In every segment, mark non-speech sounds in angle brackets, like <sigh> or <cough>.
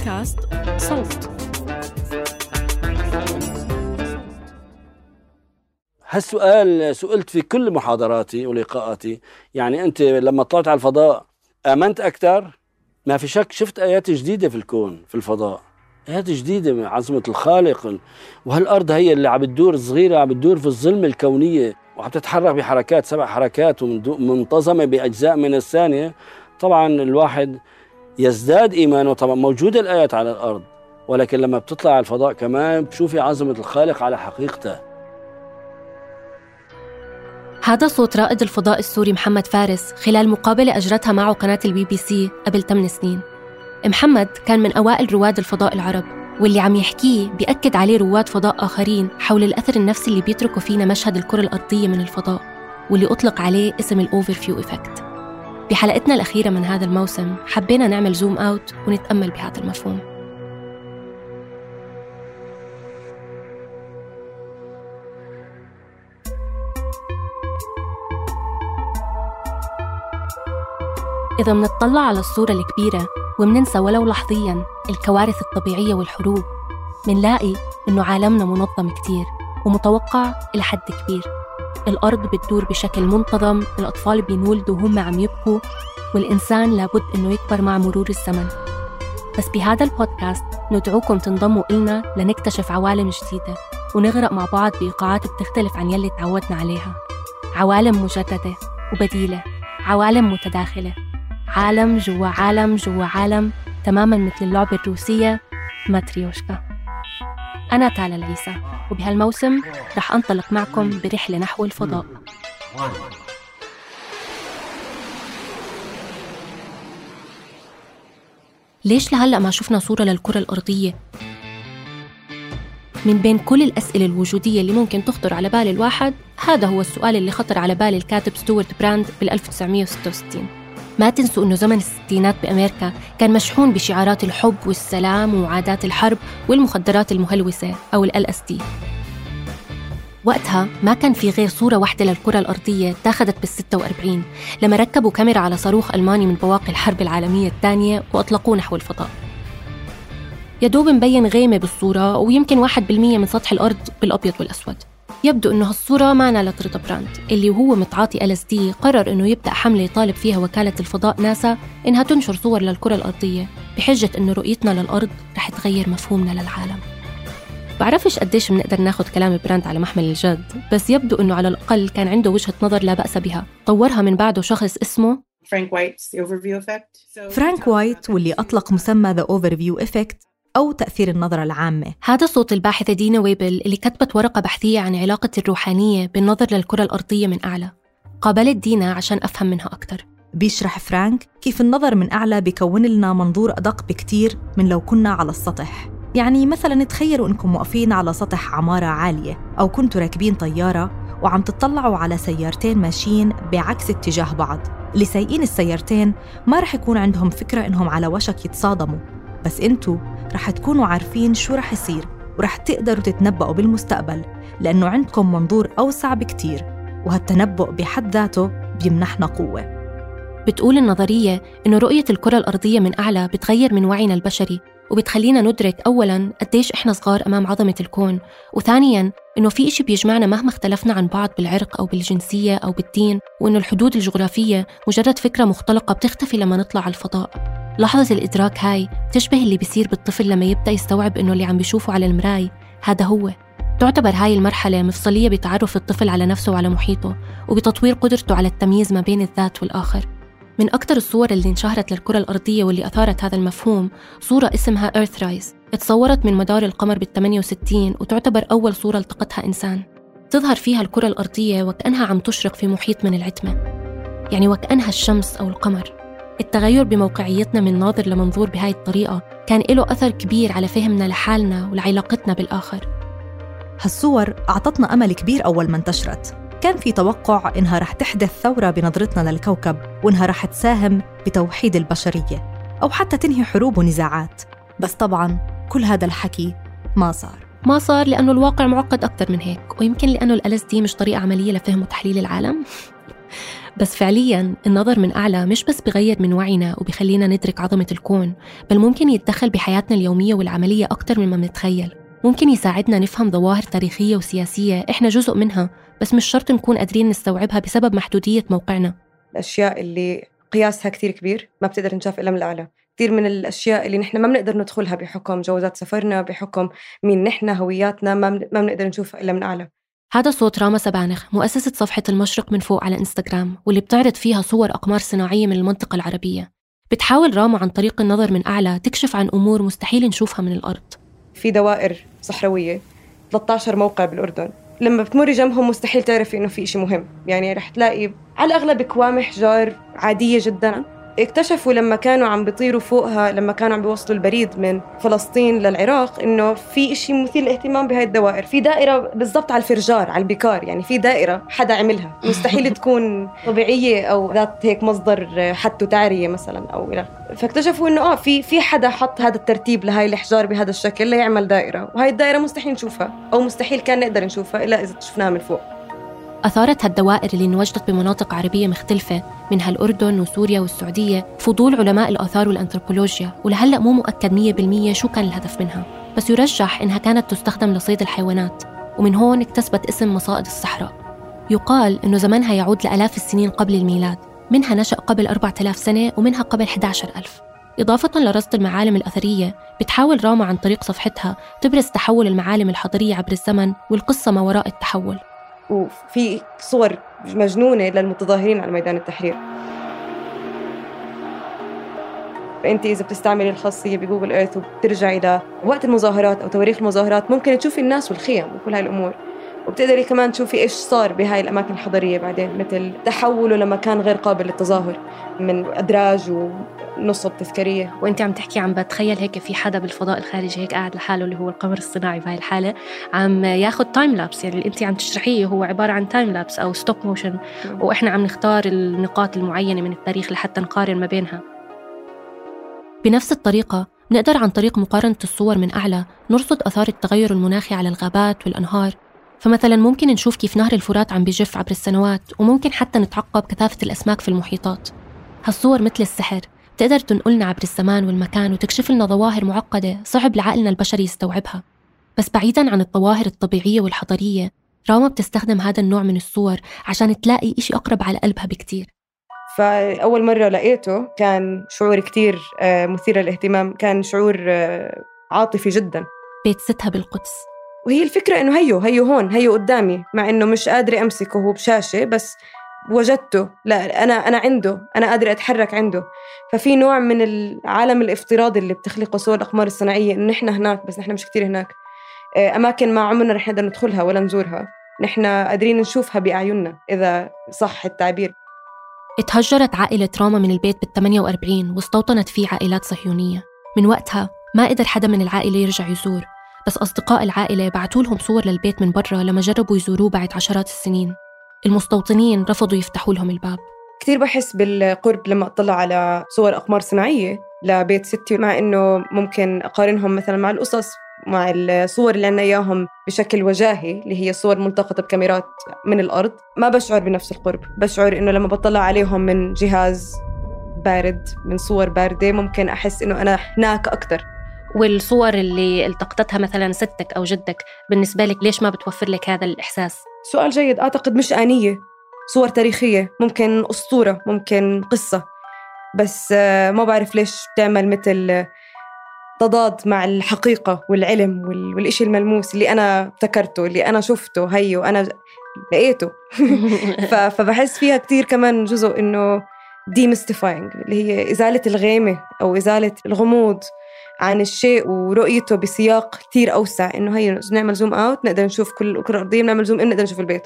بودكاست صوت. هالسؤال سئلت في كل محاضراتي ولقاءاتي. يعني أنت لما طلعت على الفضاء آمنت أكثر؟ ما في شك شفت آيات جديدة في الكون في الفضاء. آيات جديدة من عظمة الخالق. وهالأرض هي اللي عم بتدور صغيرة عم بتدور في الظلمة الكونية وعم تتحرك بحركات سبع حركات ومنتظمة بأجزاء من الثانية. طبعا الواحد يزداد إيمانه. طبعا موجودة الآيات على الأرض ولكن لما بتطلع على الفضاء كمان بتشوفي عظمة الخالق على حقيقته. هذا صوت رائد الفضاء السوري محمد فارس خلال مقابلة أجرتها معه قناة البي بي سي قبل 8 سنين. محمد كان من أوائل رواد الفضاء العرب واللي عم يحكيه بيأكد عليه رواد فضاء آخرين حول الأثر النفسي اللي بيتركوا فينا مشهد الكرة الأرضية من الفضاء واللي أطلق عليه اسم ال overview effect بحلقتنا الأخيرة من هذا الموسم حبينا نعمل zoom out ونتأمل بهذا المفهوم. إذا منطلع على الصورة الكبيرة ومننسى ولو لحظيا الكوارث الطبيعية والحروب منلاقي إنه عالمنا منظم كتير ومتوقع إلى حد كبير. الأرض بتدور بشكل منتظم الأطفال بينولدوا وهم عم يبكوا والإنسان لابد إنه يكبر مع مرور الزمن. بس بهذا البودكاست ندعوكم تنضموا إلنا لنكتشف عوالم جديدة ونغرق مع بعض بإيقاعات بتختلف عن يلي تعودنا عليها. عوالم مجددة وبديلة عوالم متداخلة. عالم جوا عالم جوا عالم تماما مثل اللعبة الروسية ماتريوشكا. أنا تالا العيسى وبهالموسم رح أنطلق معكم برحلة نحو الفضاء ليش لهلأ ما شفنا صورة للكرة الأرضية؟ من بين كل الأسئلة الوجودية اللي ممكن تخطر على بال الواحد هذا هو السؤال اللي خطر على بال الكاتب ستوارت براند بال 1966 ما تنسوا أنه زمن الستينات بأمريكا كان مشحون بشعارات الحب والسلام وعادات الحرب والمخدرات المهلوسة أو ال LSD وقتها ما كان في غير صورة واحدة للكرة الأرضية اتاخدت بال 46 لما ركبوا كاميرا على صاروخ ألماني من بواقي الحرب العالمية الثانية وأطلقوه نحو الفضاء. يا دوب مبين غيمة بالصورة ويمكن واحد بالمية من سطح الأرض بالأبيض والأسود. يبدو أنه هالصورة ما نالت رضا براند اللي وهو متعاطي ال دي قرر أنه يبدأ حملة يطالب فيها وكالة الفضاء ناسا إنها تنشر صور للكرة الأرضية بحجة أنه رؤيتنا للأرض رح تغير مفهومنا للعالم. بعرفش قديش بنقدر ناخد كلام براند على محمل الجد بس يبدو أنه على الأقل كان عنده وجهة نظر لا بأس بها. طورها من بعده شخص اسمه فرانك وايت فرانك واللي أطلق مسمى The Overview Effect أو تأثير النظرة العامة. هذا صوت الباحثة دينا ويبل اللي كتبت ورقة بحثية عن علاقة الروحانية بالنظر للكرة الأرضية من أعلى. قابلت دينا عشان أفهم منها أكثر بيشرح فرانك كيف النظر من أعلى بيكون لنا منظور أدق بكتير من لو كنا على السطح. يعني مثلا تخيلوا إنكم واقفين على سطح عمارة عالية أو كنتوا راكبين طيارة وعم تطلعوا على سيارتين ماشيين بعكس اتجاه بعض. اللي سايقين السيارتين ما رح يكون عندهم فكرة إنهم على وشك يتصادموا. بس أنتوا رح تكونوا عارفين شو رح يصير ورح تقدروا تتنبأوا بالمستقبل لأنه عندكم منظور أوسع بكتير وهالتنبؤ بحد ذاته بيمنحنا قوة. بتقول النظرية إنه رؤية الكرة الأرضية من أعلى بتغير من وعينا البشري وبتخلينا ندرك أولاً قديش إحنا صغار أمام عظمة الكون وثانياً إنه في إشي بيجمعنا مهما اختلفنا عن بعض بالعرق أو بالجنسية أو بالدين وإنه الحدود الجغرافية مجرد فكرة مختلقة بتختفي لما نطلع على الفضاء. لحظة الإدراك هاي تشبه اللي بيصير بالطفل لما يبدأ يستوعب إنه اللي عم بيشوفه على المراي هذا هو. تعتبر هاي المرحلة مفصلية بتعرف الطفل على نفسه وعلى محيطه وبتطوير قدرته على التمييز ما بين الذات والآخر. من أكثر الصور اللي انشهرت للكرة الأرضية واللي أثارت هذا المفهوم صورة اسمها Earthrise اتصورت من مدار القمر بال 68 وتعتبر أول صورة التقطها إنسان. تظهر فيها الكرة الأرضية وكأنها عم تشرق في محيط من العتمة. يعني وكأنها الشمس أو القمر. التغير بموقعيتنا من ناظر لمنظور بهاي الطريقة كان له أثر كبير على فهمنا لحالنا ولعلاقتنا بالآخر. هالصور أعطتنا أمل كبير أول ما انتشرت. كان في توقع إنها رح تحدث ثورة بنظرتنا للكوكب وإنها رح تساهم بتوحيد البشرية أو حتى تنهي حروب ونزاعات. بس طبعاً كل هذا الحكي ما صار. ما صار لأنه الواقع معقد أكثر من هيك ويمكن لأنه ال LSD مش طريقة عملية لفهم وتحليل العالم. بس فعليا النظر من أعلى مش بس بغير من وعينا وبيخلينا ندرك عظمة الكون بل ممكن يتدخل بحياتنا اليومية والعملية أكتر مما بنتخيل. ممكن يساعدنا نفهم ظواهر تاريخية وسياسية إحنا جزء منها بس مش شرط نكون قادرين نستوعبها بسبب محدودية موقعنا. الأشياء اللي قياسها كتير كبير ما بتقدر تنشاف إلا من الأعلى. كثير من الأشياء اللي نحن ما بنقدر ندخلها بحكم جوازات سفرنا بحكم مين نحن هوياتنا ما ما بنقدر نشوفها إلا من أعلى. هذا صوت راما سبانخ مؤسسة صفحة المشرق من فوق على إنستغرام واللي بتعرض فيها صور أقمار صناعية من المنطقة العربية. بتحاول راما عن طريق النظر من أعلى تكشف عن أمور مستحيل نشوفها من الأرض. في دوائر صحراوية 13 موقع بالأردن. لما بتمري جنبهم مستحيل تعرفي إنه في إشي مهم. يعني رح تلاقي على الأغلب كوام حجار عادية جدا. اكتشفوا لما كانوا عم بيطيروا فوقها لما كانوا عم بيوصلوا البريد من فلسطين للعراق إنه في شيء مثير للاهتمام بهاي الدوائر. في دائرة بالضبط على الفرجار على البكار يعني في دائرة حدا عملها. <laughs> مستحيل تكون طبيعية أو ذات هيك مصدر حت وتعريه مثلا أو إلى. فاكتشفوا إنه آه في في حدا حط هذا الترتيب لهاي الاحجار بهذا الشكل ليعمل دائرة. وهي الدائرة مستحيل نشوفها أو مستحيل كان نقدر نشوفها إلا إذا شفناها من فوق. أثارت هالدوائر اللي انوجدت بمناطق عربية مختلفة منها الأردن وسوريا والسعودية فضول علماء الآثار والأنثروبولوجيا ولهلأ مو مؤكد 100% شو كان الهدف منها. بس يرجح إنها كانت تستخدم لصيد الحيوانات ومن هون اكتسبت اسم مصائد الصحراء. يقال إنه زمنها يعود لآلاف السنين قبل الميلاد منها نشأ قبل 4000 سنة ومنها قبل 11000 إضافة لرصد المعالم الأثرية بتحاول راما عن طريق صفحتها تبرز تحول المعالم الحضرية عبر الزمن والقصة ما وراء التحول. وفي صور مجنونة للمتظاهرين على ميدان التحرير. فأنت إذا بتستعملي الخاصية بجوجل إيرث وبترجعي لوقت المظاهرات أو تواريخ المظاهرات ممكن تشوفي الناس والخيم وكل هاي الأمور. وبتقدري كمان تشوفي إيش صار بهاي الأماكن الحضرية بعدين مثل تحوله لمكان غير قابل للتظاهر من أدراج ونصب تذكارية. وأنت عم تحكي عم بتخيل هيك في حدا بالفضاء الخارجي هيك قاعد لحاله اللي هو القمر الصناعي بهاي الحالة عم ياخذ time lapse يعني اللي أنت عم تشرحيه هو عبارة عن time lapse أو stop motion وإحنا عم نختار النقاط المعينة من التاريخ لحتى نقارن ما بينها. بنفس الطريقة نقدر عن طريق مقارنة الصور من أعلى نرصد أثار التغير المناخي على الغابات والأنهار. فمثلا ممكن نشوف كيف نهر الفرات عم بيجف عبر السنوات وممكن حتى نتعقب كثافة الأسماك في المحيطات. هالصور مثل السحر بتقدر تنقلنا عبر الزمان والمكان وتكشف لنا ظواهر معقدة صعب لعقلنا البشري يستوعبها. بس بعيدا عن الظواهر الطبيعية والحضارية راما بتستخدم هذا النوع من الصور عشان تلاقي إشي أقرب على قلبها بكتير. فأول مرة لقيته كان شعور كتير آه، مثير للاهتمام كان شعور آه، عاطفي جدا. بيت ستها بالقدس. وهي الفكرة إنه هيو هيو هون هيو قدامي مع إنه مش قادرة أمسكه هو بشاشة بس وجدته. لا أنا أنا عنده أنا قادرة أتحرك عنده. ففي نوع من العالم الافتراضي اللي بتخلقه صور الأقمار الصناعية إنه نحن هناك بس نحن مش كتير هناك. آه، أماكن ما عمرنا رح نقدر ندخلها ولا نزورها. نحن قادرين نشوفها بأعيننا إذا صح التعبير. اتهجرت عائلة راما من البيت بال 48 واستوطنت فيه عائلات صهيونية. من وقتها ما قدر حدا من العائلة يرجع يزور. بس أصدقاء العائلة بعتوا لهم صور للبيت من برا لما جربوا يزوروه بعد عشرات السنين. المستوطنين رفضوا يفتحوا لهم الباب. كثير بحس بالقرب لما أطلع على صور أقمار صناعية لبيت ستي مع إنه ممكن أقارنهم مثلا مع القصص مع الصور اللي عنا إياهم بشكل وجاهي اللي هي صور ملتقطة بكاميرات من الأرض. ما بشعر بنفس القرب بشعر إنه لما بطلع عليهم من جهاز بارد من صور باردة ممكن أحس إنه أنا هناك أكثر والصور اللي التقطتها مثلا ستك أو جدك بالنسبة لك ليش ما بتوفر لك هذا الإحساس؟ سؤال جيد. أعتقد مش آنية. صور تاريخية ممكن أسطورة ممكن قصة. بس آه، ما بعرف ليش بتعمل مثل تضاد مع الحقيقة والعلم والإشي الملموس اللي أنا ابتكرته اللي أنا شفته هيو أنا لقيته. <laughs> فبحس فيها كتير كمان جزء إنه demystifying اللي هي إزالة الغيمة أو إزالة الغموض. عن الشيء ورؤيته بسياق كثير أوسع إنه هي نعمل zoom out نقدر نشوف كل الكره الارضيه بنعمل zoom in نقدر نشوف البيت.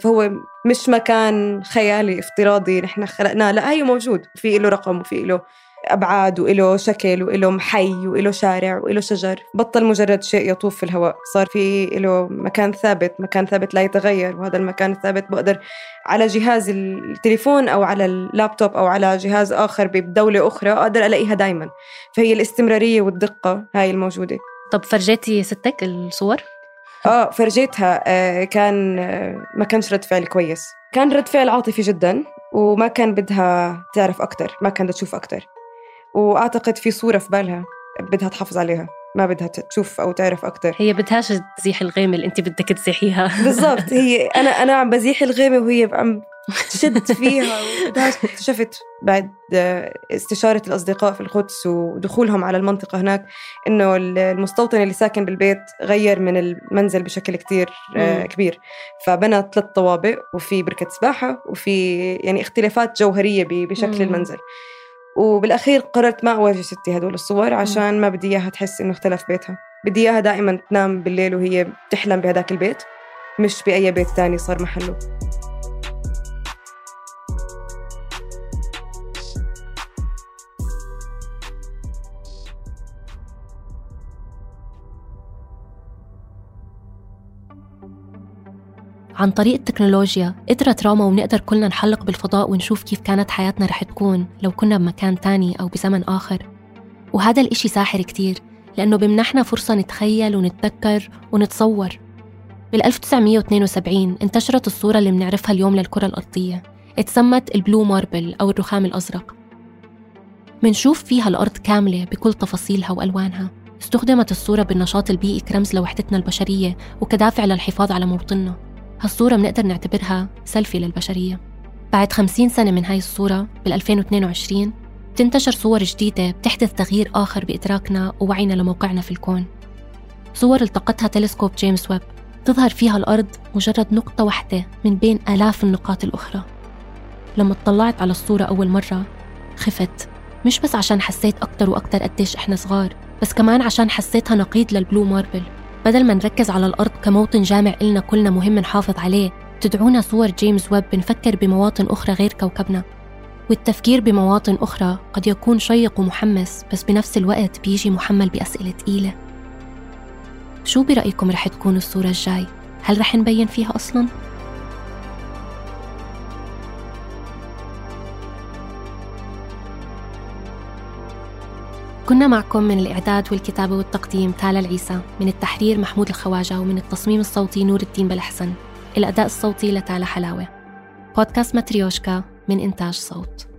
فهو مش مكان خيالي افتراضي نحن خلقناه لا هي موجود في له رقم وفي له أبعاد وإله شكل وإله حي وإله شارع وإله شجر. بطل مجرد شيء يطوف في الهواء. صار في له مكان ثابت مكان ثابت لا يتغير وهذا المكان الثابت بقدر على جهاز التليفون أو على اللابتوب أو على جهاز آخر بدولة أخرى أقدر ألاقيها دايما. فهي الاستمرارية والدقة هاي الموجودة. طب فرجيتي ستك الصور؟ آه فرجيتها. آه كان آه ما كانش رد فعل كويس. كان رد فعل عاطفي جدا وما كان بدها تعرف أكتر ما كان بدها تشوف أكتر. وأعتقد في صورة في بالها بدها تحافظ عليها ما بدها تشوف أو تعرف أكتر. هي بدهاش تزيح الغيمة اللي أنت بدك تزيحيها. بالضبط هي أنا أنا عم بزيح الغيمة وهي عم تشد <laughs> فيها اكتشفت بعد استشارة الأصدقاء في القدس ودخولهم على المنطقة هناك إنه المستوطن اللي ساكن بالبيت غير من المنزل بشكل كتير آه، كبير. فبنى ثلاث طوابق وفي بركة سباحة وفي يعني اختلافات جوهرية بشكل المنزل. وبالأخير قررت ما أواجه ستي هدول الصور عشان ما بدي إياها تحس إنه اختلف بيتها. بدي إياها دائما تنام بالليل وهي بتحلم بهداك البيت مش بأي بيت تاني صار محله. عن طريق التكنولوجيا. قدرت راما ونقدر كلنا نحلق بالفضاء ونشوف كيف كانت حياتنا رح تكون لو كنا بمكان تاني أو بزمن آخر. وهذا الإشي ساحر كتير لأنه بمنحنا فرصة نتخيل ونتذكر ونتصور. بال 1972 انتشرت الصورة اللي بنعرفها اليوم للكرة الأرضية. اتسمت ال Blue Marble أو الرخام الأزرق. منشوف فيها الأرض كاملة بكل تفاصيلها وألوانها. استخدمت الصورة بالنشاط البيئي كرمز لوحدتنا البشرية وكدافع للحفاظ على موطننا. هالصورة بنقدر نعتبرها سيلفي للبشرية. بعد 50 سنة من هاي الصورة بال 2022 تنتشر صور جديدة بتحدث تغيير آخر بإدراكنا ووعينا لموقعنا في الكون. صور التقطها تلسكوب جيمس ويب. تظهر فيها الأرض مجرد نقطة واحدة من بين آلاف النقاط الأخرى. لما اطلعت على الصورة أول مرة خفت. مش بس عشان حسيت أكتر وأكتر قديش إحنا صغار بس كمان عشان حسيتها نقيض لل Blue Marble. بدل ما نركز على الأرض كموطن جامع إلنا كلنا مهم نحافظ عليه تدعونا صور جيمس ويب بنفكر بمواطن أخرى غير كوكبنا والتفكير بمواطن أخرى قد يكون شيق ومحمس بس بنفس الوقت بيجي محمل بأسئلة تقيلة شو برأيكم رح تكون الصورة الجاي؟ هل رح نبين فيها أصلاً؟ كنا معكم من الإعداد والكتابة والتقديم تالا العيسى من التحرير محمود الخواجة ومن التصميم الصوتي نور الدين بلحسن. الأداء الصوتي لتالا حلاوة. بودكاست ماتريوشكا من إنتاج صوت.